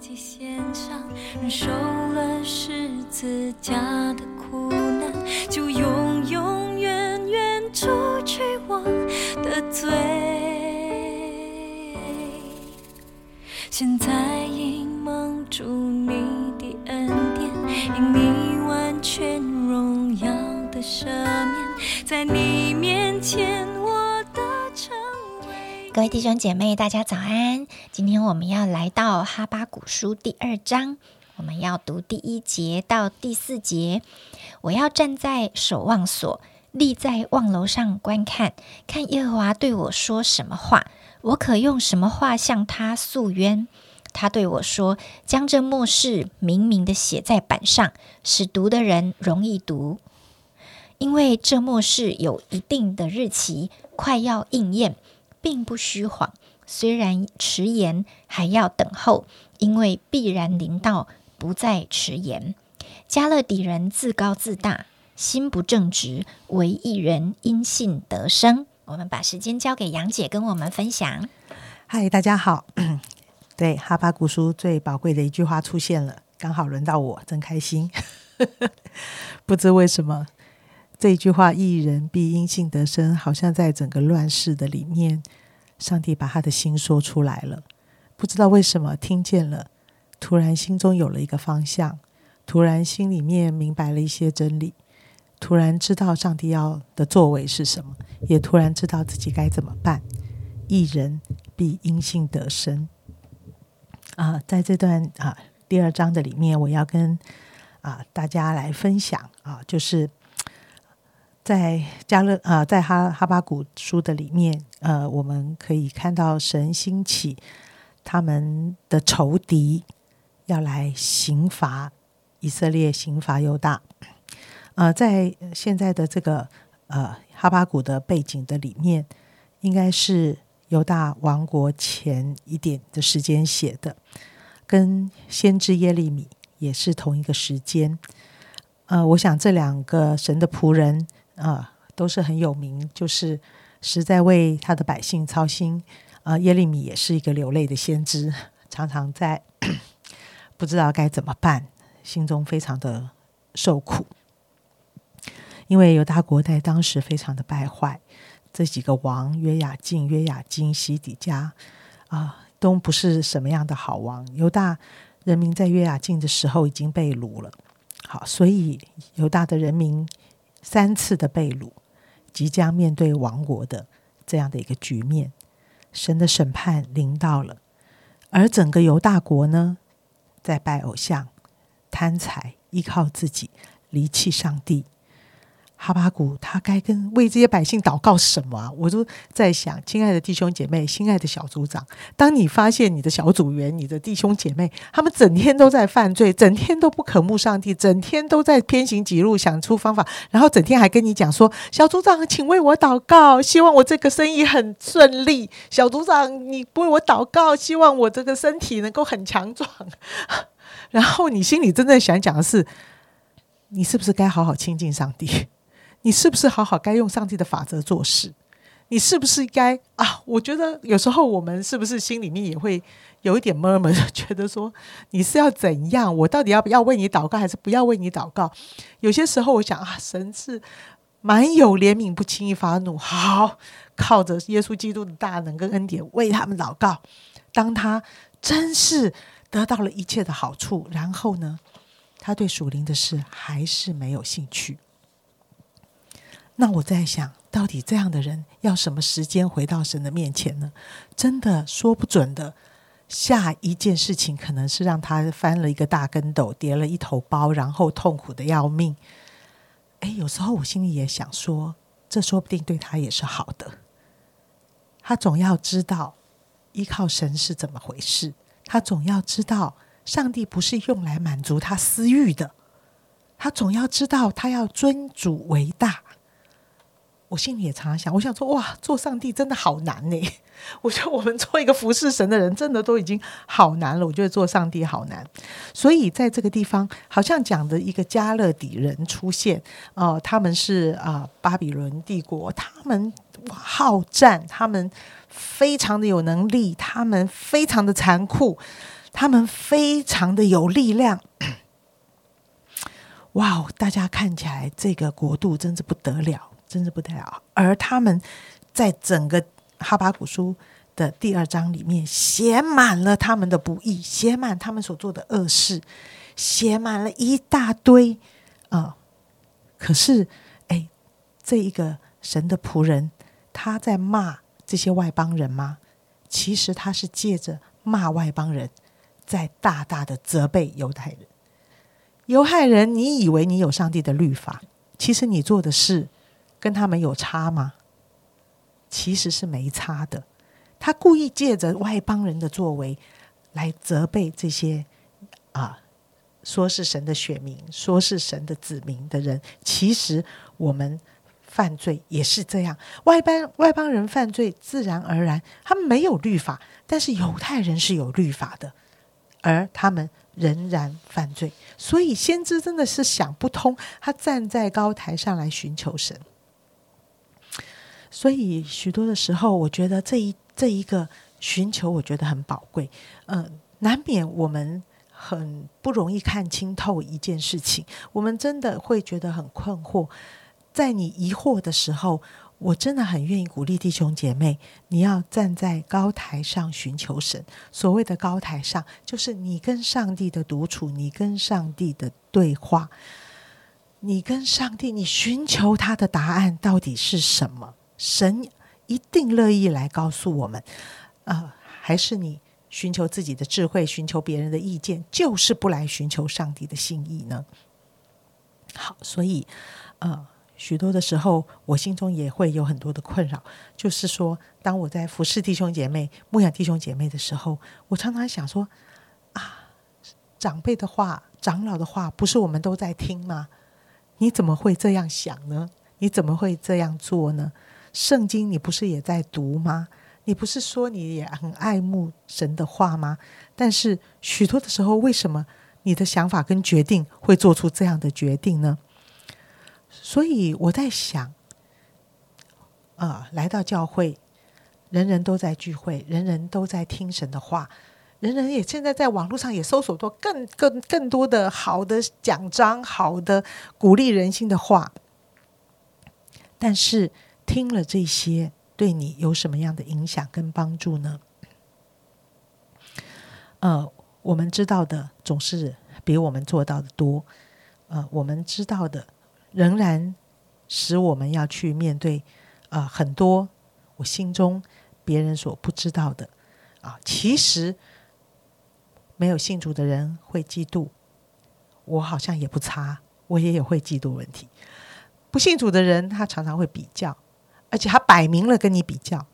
己献上，忍受了十字架的苦难，就永永远远除去我的罪。现在因蒙住你的恩典，因你完全荣耀的赦免，在你面前。各位弟兄姐妹，大家早安！今天我们要来到哈巴古书第二章，我们要读第一节到第四节。我要站在守望所，立在望楼上观看，看耶和华对我说什么话，我可用什么话向他诉冤？他对我说：“将这末世明明的写在板上，使读的人容易读。因为这末世有一定的日期，快要应验，并不虚谎。虽然迟延，还要等候，因为必然临到，不再迟延。加勒底人自高自大，心不正直，唯一人因信得生。”我们把时间交给杨姐，跟我们分享。嗨，大家好。对，哈巴古书最宝贵的一句话出现了，刚好轮到我，真开心。不知为什么，这一句话“一人必因信得生”，好像在整个乱世的里面，上帝把他的心说出来了。不知道为什么，听见了，突然心中有了一个方向，突然心里面明白了一些真理，突然知道上帝要的作为是什么，也突然知道自己该怎么办。一人必因信得生。啊，在这段啊第二章的里面，我要跟啊大家来分享啊，就是在加勒啊，在哈哈巴谷书的里面，呃，我们可以看到神兴起他们的仇敌要来刑罚以色列，刑罚犹大。呃，在现在的这个呃哈巴谷的背景的里面，应该是。犹大王国前一点的时间写的，跟先知耶利米也是同一个时间。呃，我想这两个神的仆人啊，都是很有名，就是实在为他的百姓操心。啊，耶利米也是一个流泪的先知，常常在 不知道该怎么办，心中非常的受苦，因为犹大国在当时非常的败坏。这几个王约雅敬、约雅金、西底家啊，都不是什么样的好王。犹大人民在约雅敬的时候已经被掳了，好，所以犹大的人民三次的被掳，即将面对亡国的这样的一个局面。神的审判临到了，而整个犹大国呢，在拜偶像、贪财、依靠自己、离弃上帝。哈巴谷他该跟为这些百姓祷告什么啊？我都在想，亲爱的弟兄姐妹，心爱的小组长，当你发现你的小组员、你的弟兄姐妹，他们整天都在犯罪，整天都不渴慕上帝，整天都在偏行己路，想出方法，然后整天还跟你讲说：“小组长，请为我祷告，希望我这个生意很顺利。”小组长，你为我祷告，希望我这个身体能够很强壮。然后你心里真正想讲的是，你是不是该好好亲近上帝？你是不是好好该用上帝的法则做事？你是不是该啊？我觉得有时候我们是不是心里面也会有一点闷闷，觉得说你是要怎样？我到底要不要为你祷告，还是不要为你祷告？有些时候我想啊，神是蛮有怜悯，不轻易发怒。好，靠着耶稣基督的大能跟恩典为他们祷告。当他真是得到了一切的好处，然后呢，他对属灵的事还是没有兴趣。那我在想，到底这样的人要什么时间回到神的面前呢？真的说不准的。下一件事情可能是让他翻了一个大跟斗，跌了一头包，然后痛苦的要命。哎，有时候我心里也想说，这说不定对他也是好的。他总要知道依靠神是怎么回事，他总要知道上帝不是用来满足他私欲的，他总要知道他要尊主为大。我心里也常常想，我想说，哇，做上帝真的好难呢。我觉得我们做一个服侍神的人，真的都已经好难了。我觉得做上帝好难。所以在这个地方，好像讲的一个加勒底人出现，哦，他们是啊，巴比伦帝国，他们好战，他们非常的有能力，他们非常的残酷，他们非常的有力量。哇哦！大家看起来这个国度真是不得了，真是不得了。而他们在整个哈巴古书的第二章里面写满了他们的不义，写满他们所做的恶事，写满了一大堆啊。可是，哎，这一个神的仆人，他在骂这些外邦人吗？其实他是借着骂外邦人，在大大的责备犹太人。犹太人，你以为你有上帝的律法？其实你做的事跟他们有差吗？其实是没差的。他故意借着外邦人的作为来责备这些啊，说是神的选民，说是神的子民的人。其实我们犯罪也是这样，外邦外邦人犯罪，自然而然他们没有律法，但是犹太人是有律法的，而他们。仍然犯罪，所以先知真的是想不通。他站在高台上来寻求神，所以许多的时候，我觉得这一这一个寻求，我觉得很宝贵。嗯，难免我们很不容易看清透一件事情，我们真的会觉得很困惑。在你疑惑的时候。我真的很愿意鼓励弟兄姐妹，你要站在高台上寻求神。所谓的高台上，就是你跟上帝的独处，你跟上帝的对话，你跟上帝，你寻求他的答案到底是什么？神一定乐意来告诉我们。啊，还是你寻求自己的智慧，寻求别人的意见，就是不来寻求上帝的心意呢？好，所以，呃。许多的时候，我心中也会有很多的困扰。就是说，当我在服侍弟兄姐妹、牧养弟兄姐妹的时候，我常常想说：啊，长辈的话、长老的话，不是我们都在听吗？你怎么会这样想呢？你怎么会这样做呢？圣经你不是也在读吗？你不是说你也很爱慕神的话吗？但是许多的时候，为什么你的想法跟决定会做出这样的决定呢？所以我在想，啊，来到教会，人人都在聚会，人人都在听神的话，人人也现在在网络上也搜索到更更更多的好的奖章，好的鼓励人心的话。但是听了这些，对你有什么样的影响跟帮助呢？呃，我们知道的总是比我们做到的多，呃，我们知道的。仍然使我们要去面对啊，很多我心中别人所不知道的啊。其实没有信主的人会嫉妒，我好像也不差，我也有会嫉妒问题。不信主的人，他常常会比较，而且他摆明了跟你比较。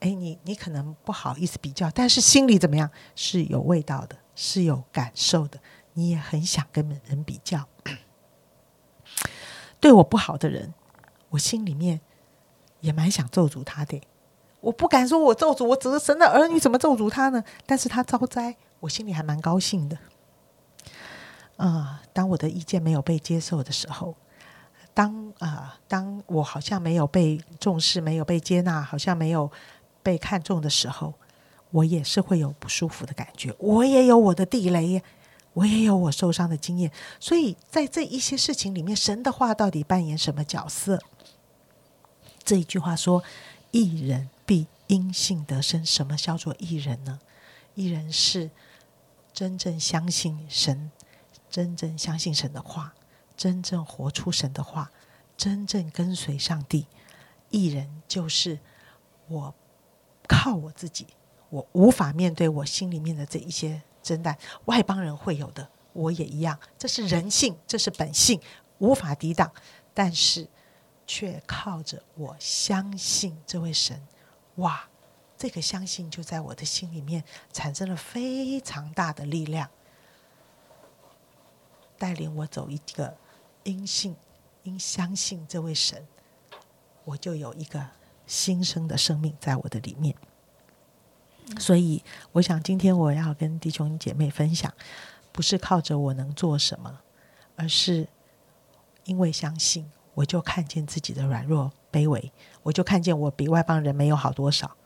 哎，你你可能不好意思比较，但是心里怎么样是有味道的，是有感受的，你也很想跟人比较。对我不好的人，我心里面也蛮想咒诅他的。我不敢说我咒诅，我只是神的儿女，怎么咒诅他呢？但是他招灾，我心里还蛮高兴的。啊，当我的意见没有被接受的时候，当啊，当我好像没有被重视，没有被接纳，好像没有被看重的时候，我也是会有不舒服的感觉。我也有我的地雷。我也有我受伤的经验，所以在这一些事情里面，神的话到底扮演什么角色？这一句话说：“一人必因信得生。”什么叫做一人呢？一人是真正相信神，真正相信神的话，真正活出神的话，真正跟随上帝。一人就是我靠我自己，我无法面对我心里面的这一些。真的，外邦人会有的，我也一样。这是人性，这是本性，无法抵挡。但是，却靠着我相信这位神，哇！这个相信就在我的心里面产生了非常大的力量，带领我走一个因信因相信这位神，我就有一个新生的生命在我的里面。所以，我想今天我要跟弟兄姐妹分享，不是靠着我能做什么，而是因为相信，我就看见自己的软弱卑微，我就看见我比外邦人没有好多少，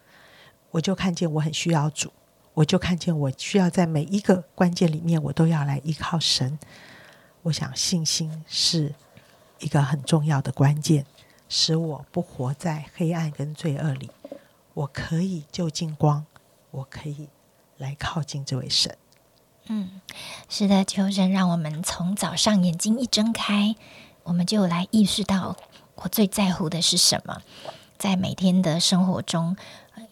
我就看见我很需要主，我就看见我需要在每一个关键里面，我都要来依靠神。我想信心是一个很重要的关键，使我不活在黑暗跟罪恶里。我可以就近光，我可以来靠近这位神。嗯，是的，求神让我们从早上眼睛一睁开，我们就来意识到我最在乎的是什么。在每天的生活中，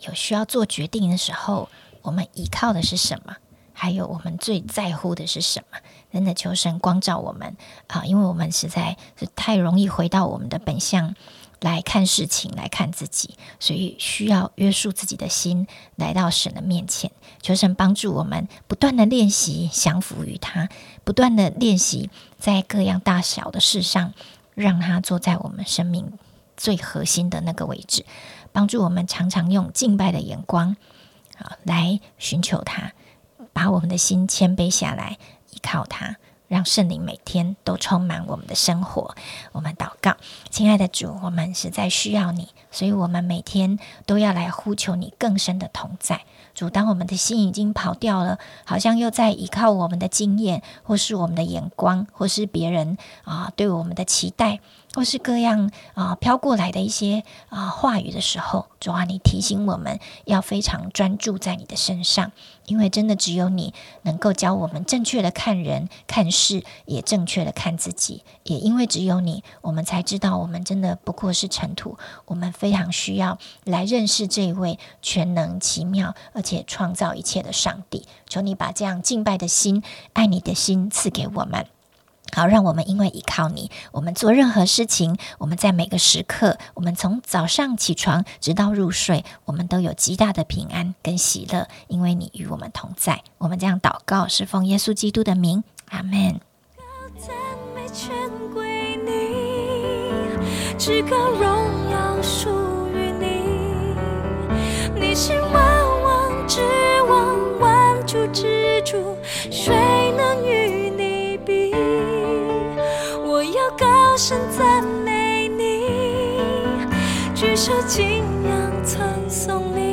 有需要做决定的时候，我们依靠的是什么？还有我们最在乎的是什么？真的求神光照我们啊！因为我们实在是太容易回到我们的本相来看事情，来看自己，所以需要约束自己的心，来到神的面前，求神帮助我们不断的练习降服于他，不断的练习在各样大小的事上，让他坐在我们生命最核心的那个位置，帮助我们常常用敬拜的眼光啊来寻求他，把我们的心谦卑下来。依靠他，让圣灵每天都充满我们的生活。我们祷告，亲爱的主，我们实在需要你，所以我们每天都要来呼求你更深的同在。主，当我们的心已经跑掉了，好像又在依靠我们的经验，或是我们的眼光，或是别人啊对我们的期待。或是各样啊飘过来的一些啊话语的时候，主啊，你提醒我们要非常专注在你的身上，因为真的只有你能够教我们正确的看人看事，也正确的看自己。也因为只有你，我们才知道我们真的不过是尘土。我们非常需要来认识这一位全能、奇妙而且创造一切的上帝。求你把这样敬拜的心、爱你的心赐给我们。好，让我们因为依靠你，我们做任何事情，我们在每个时刻，我们从早上起床直到入睡，我们都有极大的平安跟喜乐，因为你与我们同在。我们这样祷告，是奉耶稣基督的名，阿门。高是怎样赠送你